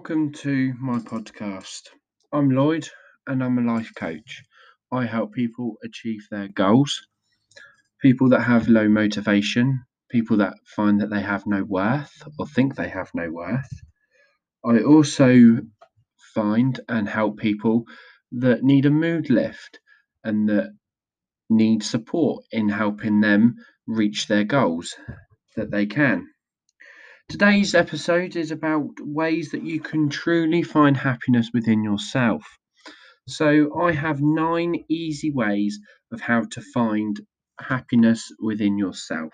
Welcome to my podcast. I'm Lloyd and I'm a life coach. I help people achieve their goals, people that have low motivation, people that find that they have no worth or think they have no worth. I also find and help people that need a mood lift and that need support in helping them reach their goals that they can. Today's episode is about ways that you can truly find happiness within yourself. So, I have nine easy ways of how to find happiness within yourself.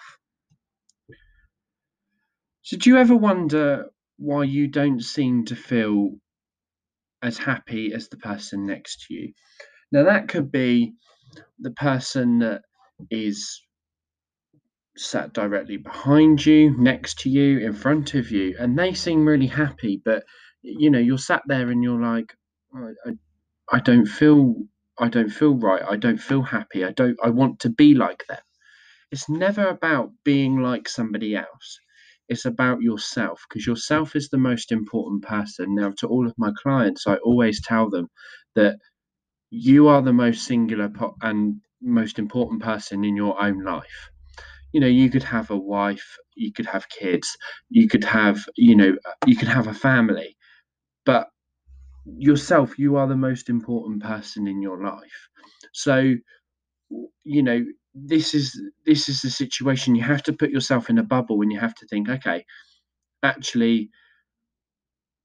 So, do you ever wonder why you don't seem to feel as happy as the person next to you? Now, that could be the person that is sat directly behind you, next to you, in front of you, and they seem really happy. But you know, you're sat there and you're like, I, I, I don't feel, I don't feel right. I don't feel happy. I don't. I want to be like them. It's never about being like somebody else. It's about yourself because yourself is the most important person. Now, to all of my clients, I always tell them that you are the most singular po- and most important person in your own life you know you could have a wife you could have kids you could have you know you could have a family but yourself you are the most important person in your life. So you know this is this is the situation. You have to put yourself in a bubble and you have to think okay actually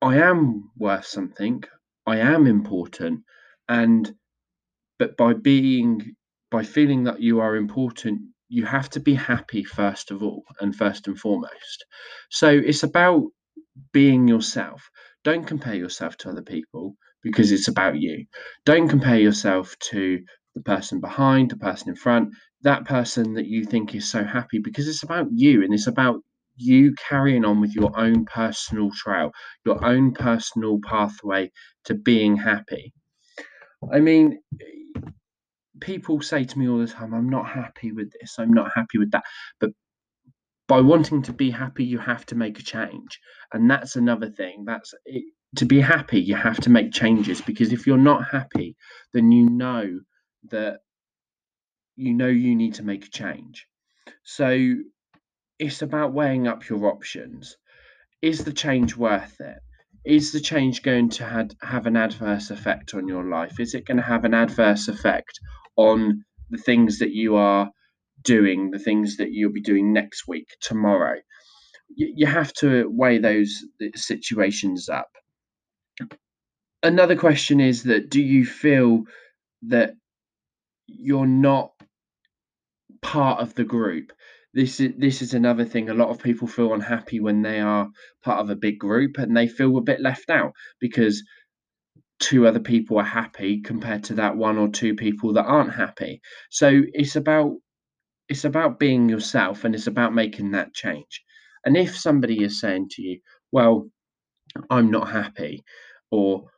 i am worth something. I am important. And but by being by feeling that you are important you have to be happy first of all and first and foremost. So it's about being yourself. Don't compare yourself to other people because it's about you. Don't compare yourself to the person behind, the person in front, that person that you think is so happy because it's about you and it's about you carrying on with your own personal trail, your own personal pathway to being happy. I mean, people say to me all the time, I'm not happy with this, I'm not happy with that. But by wanting to be happy, you have to make a change. And that's another thing. That's it, to be happy, you have to make changes because if you're not happy, then you know that you know you need to make a change. So it's about weighing up your options. Is the change worth it? Is the change going to had, have an adverse effect on your life? Is it going to have an adverse effect on the things that you are doing, the things that you'll be doing next week, tomorrow. You, you have to weigh those situations up. Another question is that do you feel that you're not part of the group? This is this is another thing. A lot of people feel unhappy when they are part of a big group and they feel a bit left out because two other people are happy compared to that one or two people that aren't happy. So it's about it's about being yourself and it's about making that change. And if somebody is saying to you, well, I'm not happy, or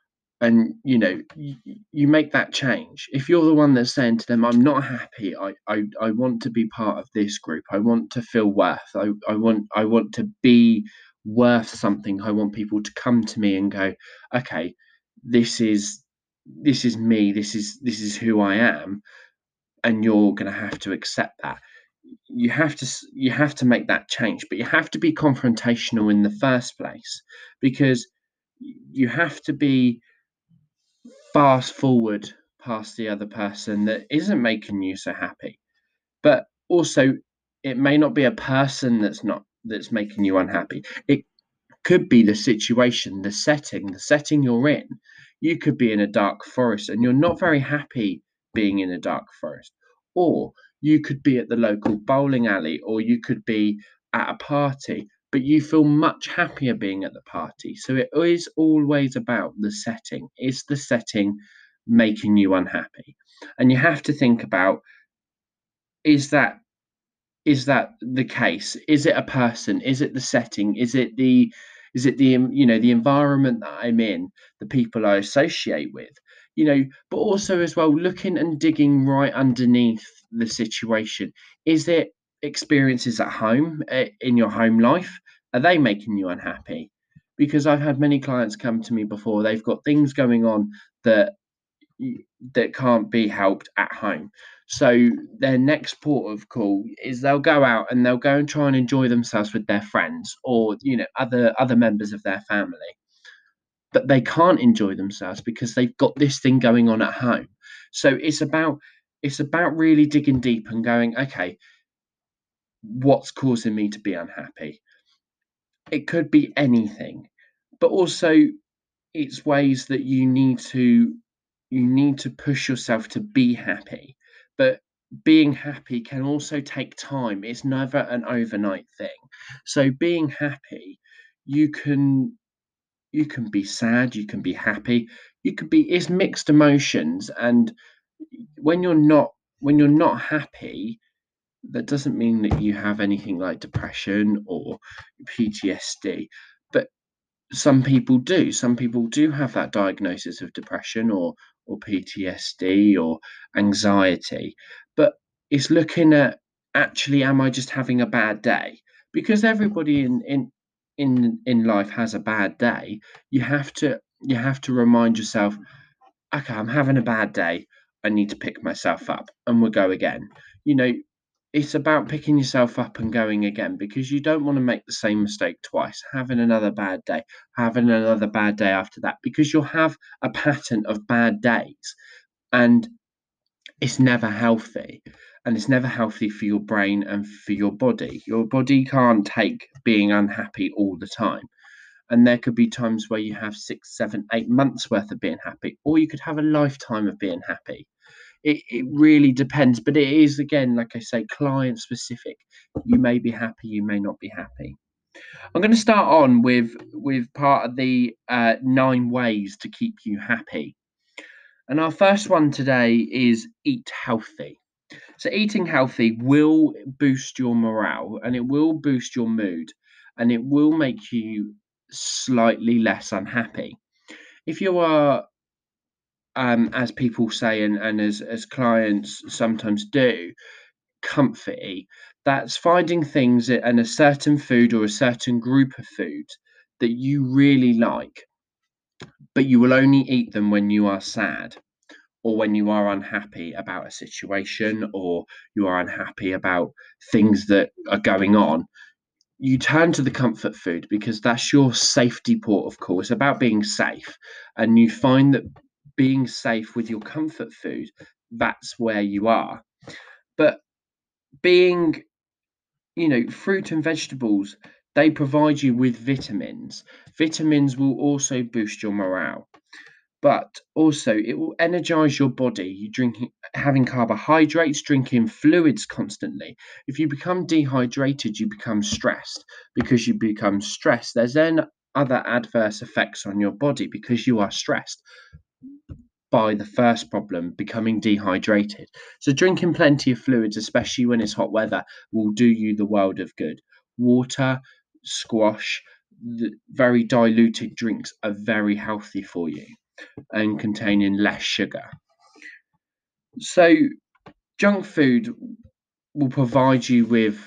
and you know you, you make that change. If you're the one that's saying to them i'm not happy. I, I i want to be part of this group. I want to feel worth. I, I want i want to be worth something. I want people to come to me and go okay this is this is me. This is this is who i am and you're going to have to accept that. You have to you have to make that change but you have to be confrontational in the first place because you have to be fast forward past the other person that isn't making you so happy but also it may not be a person that's not that's making you unhappy it could be the situation, the setting, the setting you're in. You could be in a dark forest and you're not very happy being in a dark forest. Or you could be at the local bowling alley, or you could be at a party, but you feel much happier being at the party. So it is always about the setting. Is the setting making you unhappy? And you have to think about is that is that the case is it a person is it the setting is it the is it the you know the environment that i'm in the people i associate with you know but also as well looking and digging right underneath the situation is it experiences at home eh, in your home life are they making you unhappy because I've had many clients come to me before. They've got things going on that that can't be helped at home. So their next port of call is they'll go out and they'll go and try and enjoy themselves with their friends or you know other other members of their family. But they can't enjoy themselves because they've got this thing going on at home. So it's about it's about really digging deep and going, okay, what's causing me to be unhappy? It could be anything, but also it's ways that you need to you need to push yourself to be happy. But being happy can also take time. It's never an overnight thing. So being happy you can you can be sad you can be happy you could be it's mixed emotions. And when you're not when you're not happy that doesn't mean that you have anything like depression or PTSD but some people do some people do have that diagnosis of depression or or PTSD or anxiety, but it's looking at actually, am I just having a bad day? Because everybody in in in in life has a bad day. You have to you have to remind yourself, okay, I'm having a bad day. I need to pick myself up, and we'll go again. You know, it's about picking yourself up and going again because you don't want to make the same mistake twice, having another bad day, having another bad day after that, because you'll have a pattern of bad days and it's never healthy. And it's never healthy for your brain and for your body. Your body can't take being unhappy all the time. And there could be times where you have six, seven, eight months worth of being happy, or you could have a lifetime of being happy it, it really depends but it is again like i say client specific. You may be happy you may not be happy. I'm going to start on with with part of the uh, nine ways to keep you happy. And our first one today is eat healthy. So eating healthy will boost your morale and it will boost your mood and it will make you slightly less unhappy. If you are um, as people say and, and as, as clients sometimes do, comfy. That's finding things and a certain food or a certain group of food that you really like, but you will only eat them when you are sad or when you are unhappy about a situation or you are unhappy about things that are going on you turn to the comfort food because that's your safety port of course, about being safe and you find that being safe with your comfort food, that's where you are. But being, you know, fruit and vegetables, they provide you with vitamins. Vitamins will also boost your morale. But also, it will energize your body. You drinking, having carbohydrates, drinking fluids constantly. If you become dehydrated, you become stressed. Because you become stressed, there's then other adverse effects on your body because you are stressed by the first problem, becoming dehydrated. So, drinking plenty of fluids, especially when it's hot weather, will do you the world of good. Water, squash, very diluted drinks are very healthy for you and containing less sugar. So, junk food will provide you with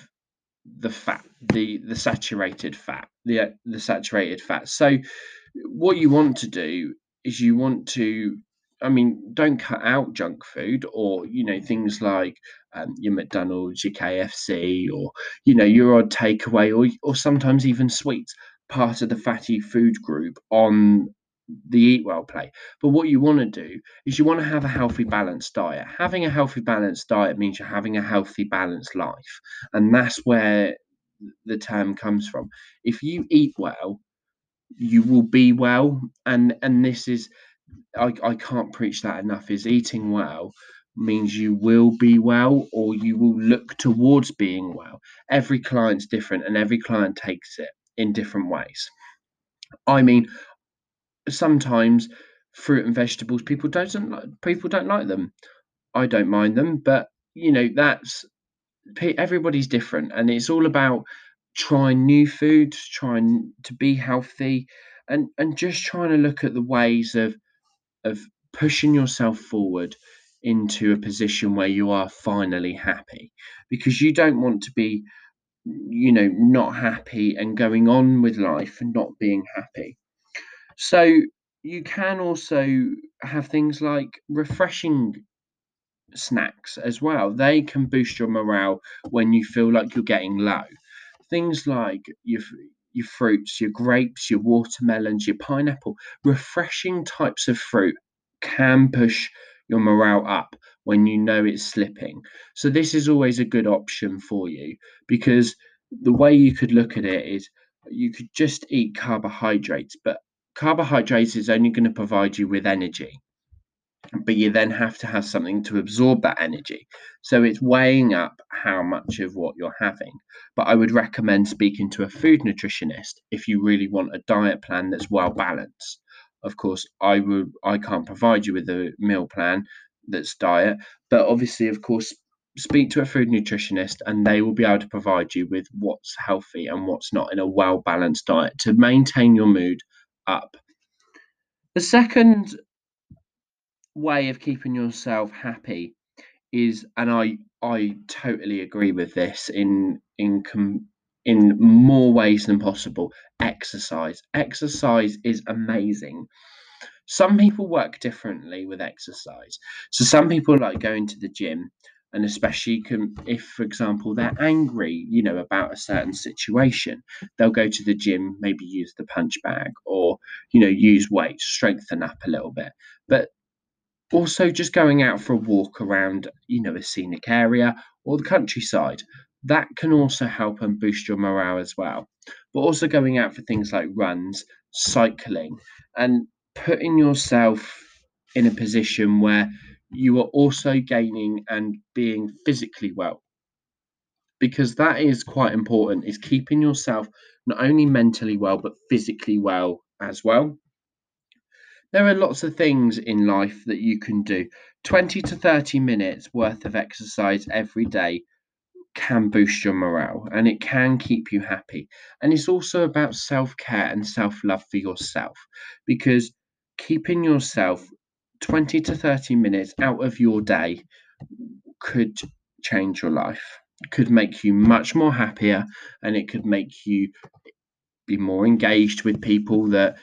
the fat, the the saturated fat, the the saturated fat. So, what you want to do is you want to I mean, don't cut out junk food or, you know, things like um, your McDonald's, your KFC, or, you know, your odd takeaway, or, or sometimes even sweets, part of the fatty food group on the Eat Well plate. But what you want to do is you want to have a healthy, balanced diet. Having a healthy, balanced diet means you're having a healthy, balanced life. And that's where the term comes from. If you eat well, you will be well. And and this is I, I can't preach that enough is eating well means you will be well or you will look towards being well. Every client's different and every client takes it in different ways. I mean, sometimes fruit and vegetables people don't people don't like them. I don't mind them, but you know, that's everybody's different and it's all about trying new foods, trying to be healthy and and just trying to look at the ways of of pushing yourself forward into a position where you are finally happy because you don't want to be you know, not happy and going on with life and not being happy. So you can also have things like refreshing snacks as well. They can boost your morale when you feel like you're getting low. Things like your your fruits, your grapes, your watermelons, your pineapple, refreshing types of fruit can push your morale up when you know it's slipping. So this is always a good option for you because the way you could look at it is you could just eat carbohydrates, but carbohydrates is only going to provide you with energy but you then have to have something to absorb that energy. So it's weighing up how much of what you're having. But I would recommend speaking to a food nutritionist if you really want a diet plan that's well balanced. Of course, I would I can't provide you with a meal plan that's diet, but obviously, of course, speak to a food nutritionist and they will be able to provide you with what's healthy and what's not in a well balanced diet to maintain your mood up. The second way of keeping yourself happy is and I I totally agree with this in in com, in more ways than possible exercise. Exercise is amazing. Some people work differently with exercise. So some people like going to the gym and especially can, if for example they're angry you know about a certain situation they'll go to the gym maybe use the punch bag or you know use weights strengthen up a little bit. But also, just going out for a walk around, you know, a scenic area or the countryside, that can also help and boost your morale as well. But also going out for things like runs, cycling, and putting yourself in a position where you are also gaining and being physically well. Because that is quite important, is keeping yourself not only mentally well, but physically well as well there are lots of things in life that you can do. 20 to 30 minutes worth of exercise every day can boost your morale and it can keep you happy. And it's also about self care and self love for yourself because keeping yourself 20 to 30 minutes out of your day could change your life, could make you much more happier, and it could make you be more engaged with people that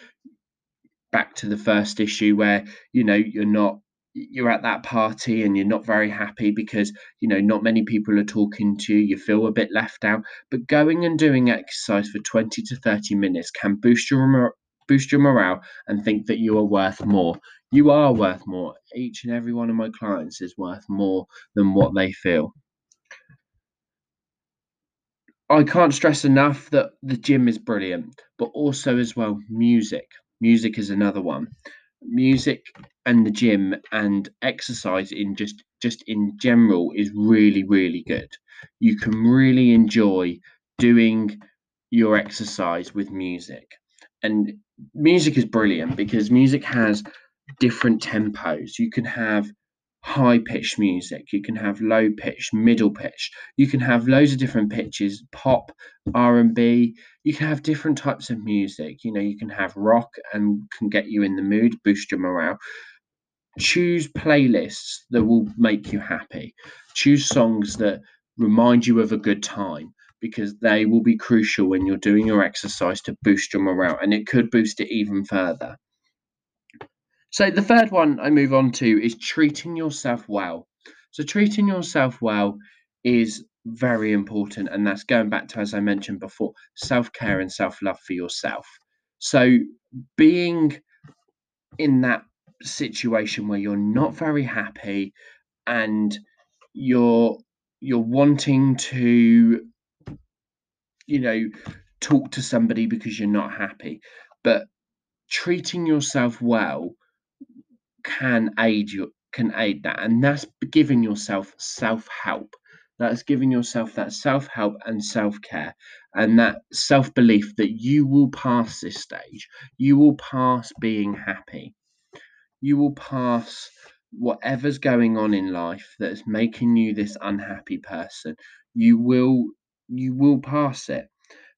back to the first issue where you know you're not you're at that party and you're not very happy because you know not many people are talking to you. You feel a bit left out. But going and doing exercise for 20 to 30 minutes can boost your boost your morale and think that you are worth more. You are worth more. Each and every one of my clients is worth more than what they feel. I can't stress enough that the gym is brilliant, but also as well music. Music is another one. Music and the gym and exercise in just just in general is really really good. You can really enjoy doing your exercise with music. And music is brilliant because music has different tempos. You can have high pitched music, you can have low pitched, middle pitched, you can have loads of different pitches, pop, R&B, you can have different types of music. You know, you can have rock and can get you in the mood, boost your morale. Choose playlists that will make you happy. Choose songs that remind you of a good time because they will be crucial when you're doing your exercise to boost your morale and it could boost it even further. So the third one I move on to is treating yourself well. So treating yourself well is very important, and that's going back to as I mentioned before, self care and self love for yourself. So being in that situation where you're not very happy and you're you're wanting to you know talk to somebody because you're not happy but treating yourself well can aid you can aid that and that's giving yourself self-help. That's giving yourself that self-help and self-care and that self-belief that you will pass this stage. You will pass being happy. You will pass whatever's going on in life that's making you this unhappy person. You will you will pass it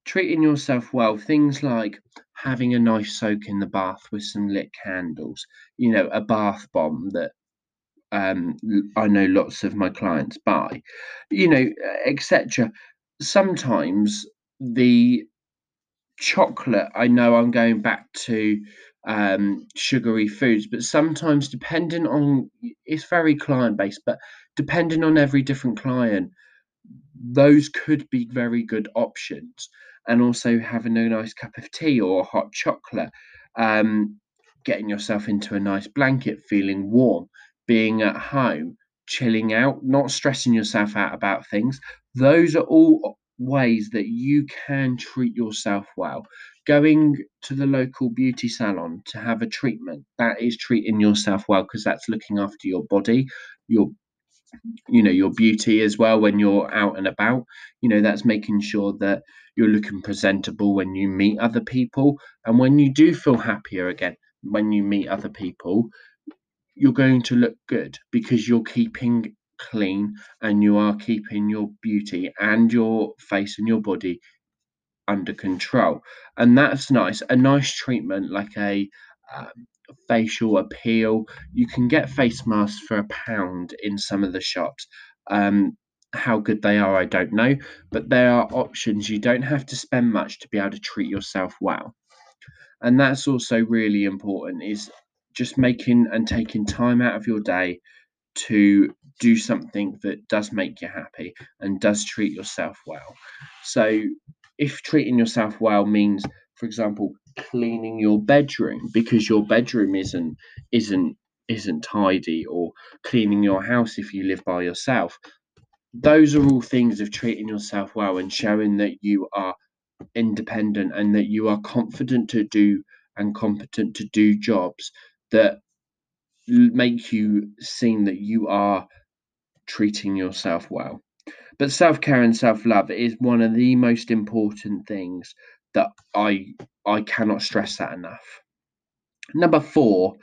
treating yourself well things like having a nice soak in the bath with some lit candles, you know, a bath bomb that um, I know lots of my clients buy, you know, etc. sometimes the chocolate I know I'm going back to, um, sugary foods, but sometimes depending on it's very client-based, but depending on every different client, those could be very good options, and also having a nice cup of tea or hot chocolate, um, getting yourself into a nice blanket, feeling warm, being at home, chilling out, not stressing yourself out about things. Those are all ways that you can treat yourself well. Going to the local beauty salon to have a treatment, that is treating yourself well because that's looking after your body, your you know, your beauty as well when you're out and about. You know, that's making sure that you're looking presentable when you meet other people. And when you do feel happier again, when you meet other people, you're going to look good because you're keeping clean and you are keeping your beauty and your face and your body under control. And that's nice. A nice treatment like a um, facial appeal. You can get face masks for a pound in some of the shops. Um, how good they are, I don't know, but there are options. You don't have to spend much to be able to treat yourself well. And that's also really important is just making and taking time out of your day to do something that does make you happy and does treat yourself well. So if treating yourself well means, for example, cleaning your bedroom because your bedroom isn't isn't isn't tidy or cleaning your house if you live by yourself. Those are all things of treating yourself well and showing that you are independent and that you are confident to do and competent to do jobs that make you seem that you are treating yourself well. But self-care and self-love is one of the most important things that I I cannot stress that enough. Number four,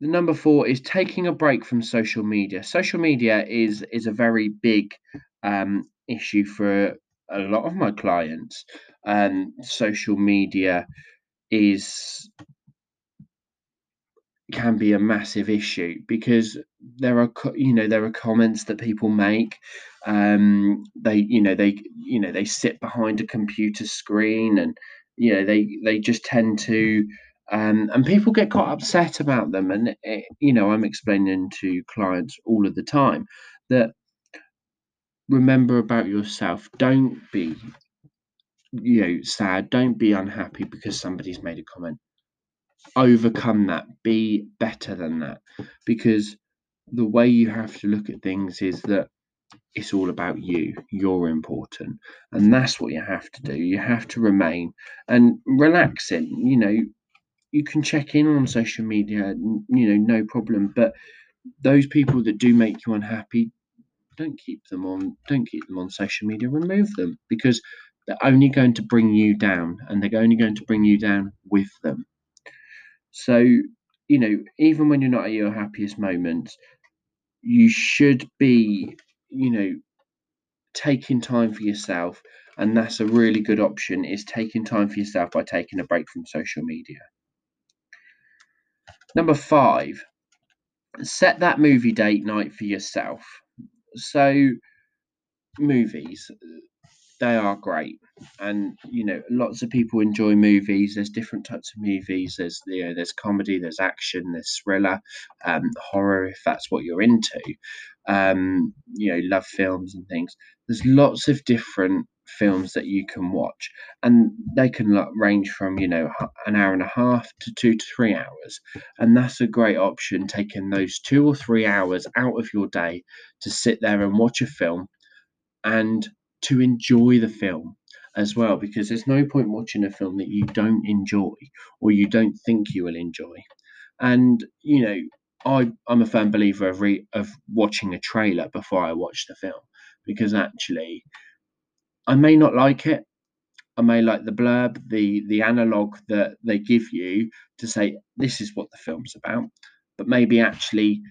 the number four is taking a break from social media. Social media is is a very big um, issue for a lot of my clients. Um, social media is can be a massive issue because there are you know there are comments that people make um they you know they you know they sit behind a computer screen and you know they they just tend to um and people get quite upset about them. And it, eh, you know i'm explaining to clients all of the time that remember about yourself. Don't be you know sad. Don't be unhappy because somebody's made a comment. Overcome that, be better than that. Because the way you have to look at things is that it's all about you. You're important. And that's what you have to do. You have to remain and relaxing. You know, you can check in on social media, you know, no problem. But those people that do make you unhappy, don't keep them on don't keep them on social media, remove them because they're only going to bring you down and they're only going to bring you down with them. So, you know, even when you're not at your happiest moments, you should be, you know, taking time for yourself. And that's a really good option is taking time for yourself by taking a break from social media. Number five, set that movie date night for yourself. So, movies, they are great. And you know lots of people enjoy movies. There's different types of movies. There's you know there's comedy there's action there's thriller um, horror if that's what you're into. Um, you know love films and things. There's lots of different films that you can watch. And they can range from you know an hour and a half to two to three hours. And that's a great option taking those two or three hours out of your day to sit there and watch a film and to enjoy the film as well because there's no point watching a film that you don't enjoy or you don't think you will enjoy. And you know I, I'm a firm believer of re, of watching a trailer before I watch the film because actually I may not like it. I may like the blurb the the analog that they give you to say this is what the film's about. But maybe actually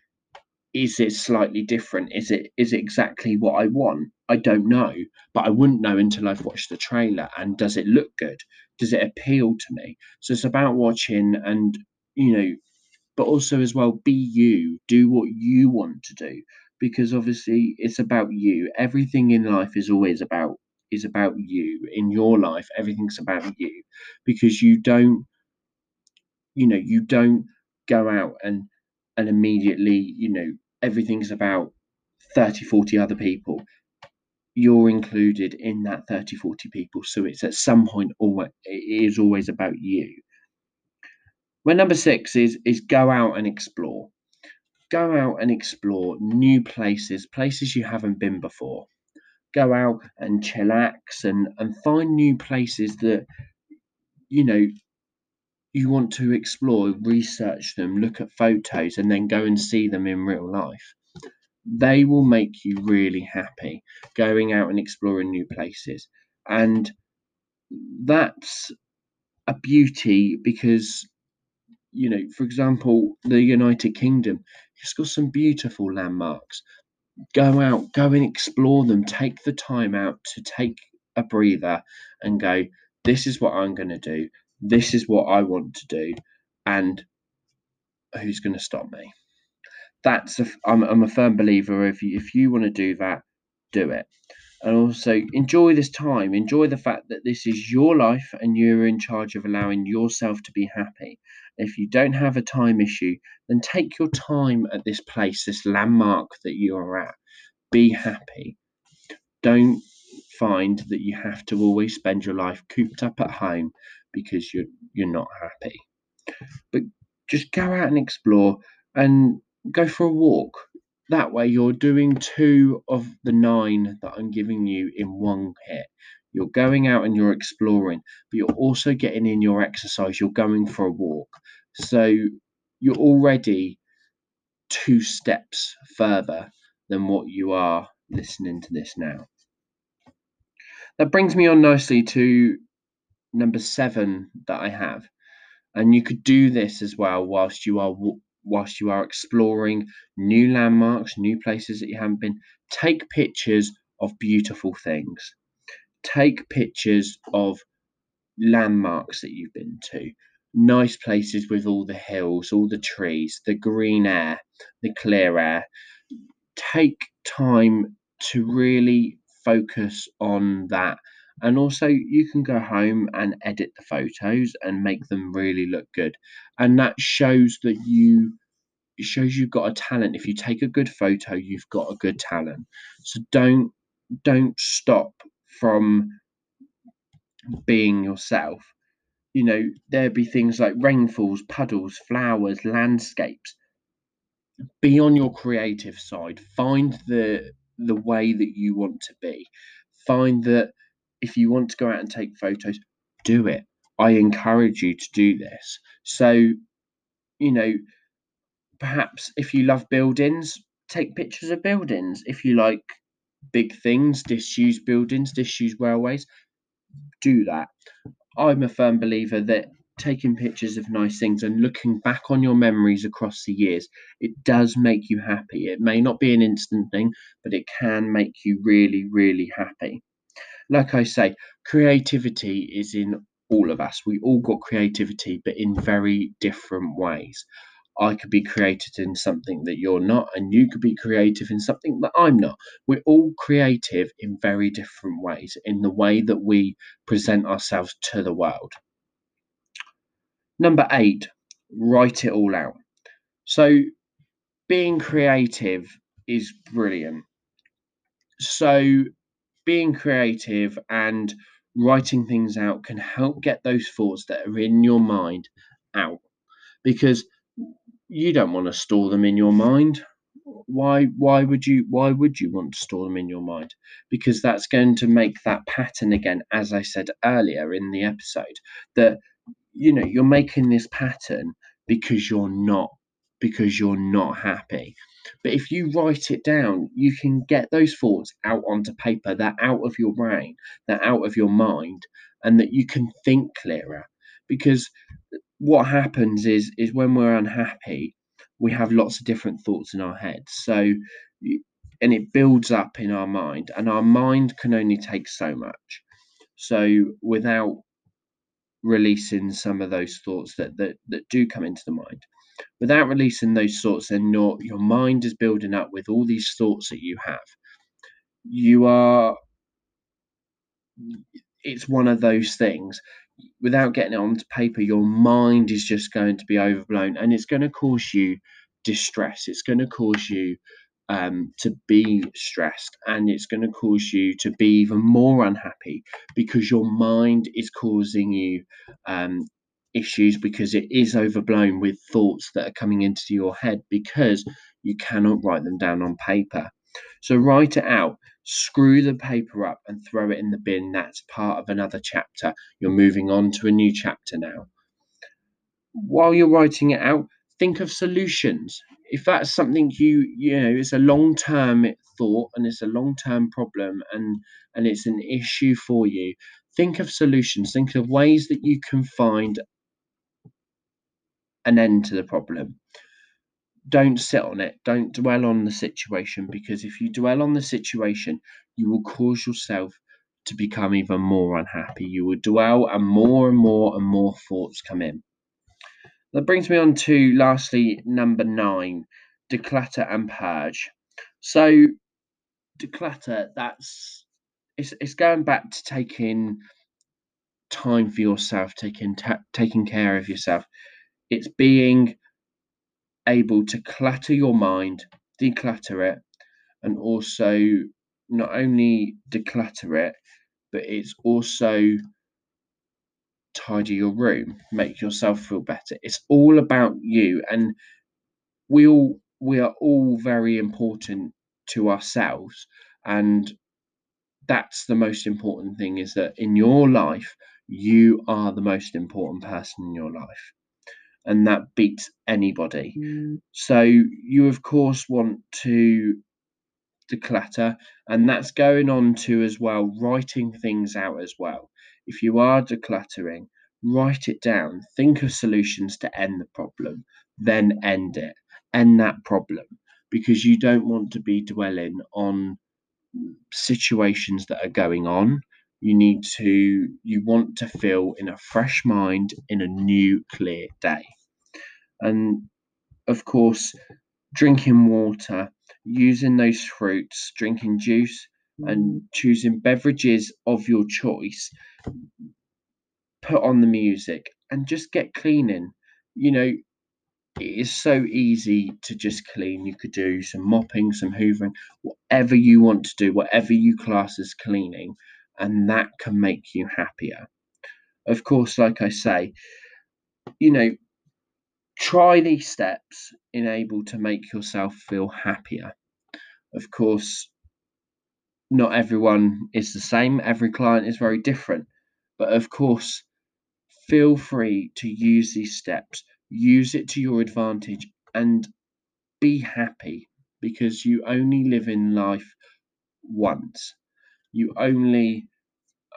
is it slightly different? Is it is it exactly what I want? I don't know, but I wouldn't know until I've watched the trailer. And does it look good? Does it appeal to me? So it's about watching and you know, but also as well, be you. Do what you want to do because obviously it's about you. Everything in life is always about is about you in your life everything's about you because you don't you know you don't go out and and immediately you know everything's about 30 40 other people. You're included in that 30 40 people so it's at some point always it is always about you. My number six is is go out and explore. Go out and explore new places places you haven't been before. Go out and chillax and and find new places that you know you want to explore research them look at photos and then go and see them in real life they will make you really happy going out and exploring new places. And that's a beauty because, you know, for example, the United Kingdom, it's got some beautiful landmarks. Go out, go and explore them. Take the time out to take a breather and go, this is what I'm going to do. This is what I want to do. And who's going to stop me? that's a, I'm, I'm a firm believer if you, if you want to do that, do it. And also enjoy this time. Enjoy the fact that this is your life and you're in charge of allowing yourself to be happy. If you don't have a time issue, then take your time at this place, this landmark that you are at. Be happy. Don't find that you have to always spend your life cooped up at home because you're you're not happy. But just go out and explore and go for a walk. That way, you're doing two of the nine that I'm giving you in one hit. You're going out and you're exploring, but you're also getting in your exercise. You're going for a walk. So you're already two steps further than what you are listening to this now. That brings me on nicely to number seven that I have. And you could do this as well whilst you are whilst you are exploring new landmarks, new places that you haven't been. Take pictures of beautiful things. Take pictures of landmarks that you've been to. Nice places with all the hills, all the trees, the green air, the clear air. Take time to really focus on that and also, you can go home and edit the photos and make them really look good. And that shows that you it shows you've got a talent. If you take a good photo, you've got a good talent. So don't don't stop from being yourself. You know, there'd be things like rainfalls, puddles, flowers, landscapes. Be on your creative side. Find the the way that you want to be. Find that if you want to go out and take photos, do it. I encourage you to do this. So, you know, perhaps if you love buildings, take pictures of buildings. If you like big things, disused buildings, disused railways, do that. I'm a firm believer that taking pictures of nice things and looking back on your memories across the years, it does make you happy. It may not be an instant thing, but it can make you really, really happy like I say, creativity is in all of us. We all got creativity, but in very different ways. I could be creative in something that you're not, and you could be creative in something that I'm not. We're all creative in very different ways in the way that we present ourselves to the world. Number eight, write it all out. So, being creative is brilliant. So, being creative and writing things out can help get those thoughts that are in your mind out. Because you don't want to store them in your mind. Why why would you why would you want to store them in your mind? Because that's going to make that pattern again as i said earlier in the episode that you know you're making this pattern because you're not because you're not happy but if you write it down, you can get those thoughts out onto paper. They're out of your brain, they're out of your mind, and that you can think clearer. Because what happens is is when we're unhappy, we have lots of different thoughts in our heads. So and it builds up in our mind, and our mind can only take so much. So without releasing some of those thoughts that that, that do come into the mind without releasing those thoughts, then your your mind is building up with all these thoughts that you have. You are it's one of those things. Without getting it onto paper, your mind is just going to be overblown and it's going to cause you distress. It's going to cause you um, to be stressed and it's going to cause you to be even more unhappy because your mind is causing you um, issues because it is overblown with thoughts that are coming into your head because you cannot write them down on paper. So write it out, screw the paper up and throw it in the bin. That's part of another chapter. You're moving on to a new chapter now. While you're writing it out, think of solutions. If that's something you you know, it's a long term thought and it's a long term problem and and it's an issue for you. Think of solutions. Think of ways that you can find an end to the problem. Don't sit on it. Don't dwell on the situation because if you dwell on the situation, you will cause yourself to become even more unhappy. You will dwell, and more and more and more thoughts come in. That brings me on to lastly, number nine declutter and purge. So, declutter, that's it's, it's going back to taking time for yourself, taking ta- taking care of yourself. It's being able to clutter your mind, declutter it, and also not only declutter it, but it's also tidy your room, make yourself feel better. It's all about you, and we all we are all very important to ourselves, and that's the most important thing. Is that in your life, you are the most important person in your life and that beats anybody. Mm. So you of course want to declutter, and that's going on to as well writing things out as well. If you are decluttering, write it down. Think of solutions to end the problem, then end it. End that problem because you don't want to be dwelling on situations that are going on. You need to, you want to feel in a fresh mind in a new, clear day. And of course, drinking water, using those fruits, drinking juice, and mm. choosing beverages of your choice put on the music and just get cleaning. You know, it is so easy to just clean. You could do some mopping, some hoovering, whatever you want to do, whatever you class as cleaning, and that can make you happier. Of course, like I say, you know, try these steps in able to make yourself feel happier. Of course, not everyone is the same, every client is very different, but of course, feel free to use these steps, use it to your advantage, and be happy because you only live in life once. You only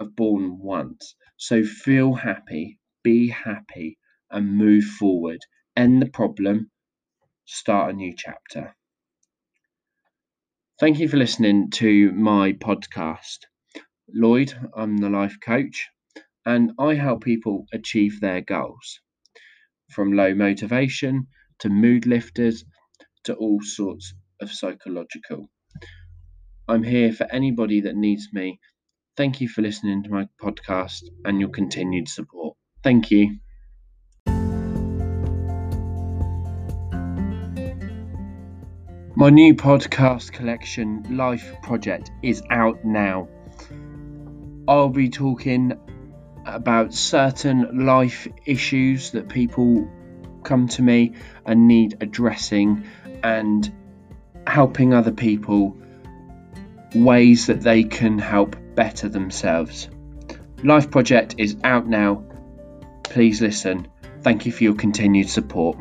are born once. So feel happy, be happy, and move forward. End the problem, start a new chapter. Thank you for listening to my podcast. Lloyd, I'm the life coach and I help people achieve their goals from low motivation to mood lifters to all sorts of psychological. I'm here for anybody that needs me. Thank you for listening to my podcast and your continued support. Thank you. My new podcast collection, Life Project, is out now. I'll be talking about certain life issues that people come to me and need addressing and helping other people ways that they can help better themselves. Life Project is out now. Please listen. Thank you for your continued support.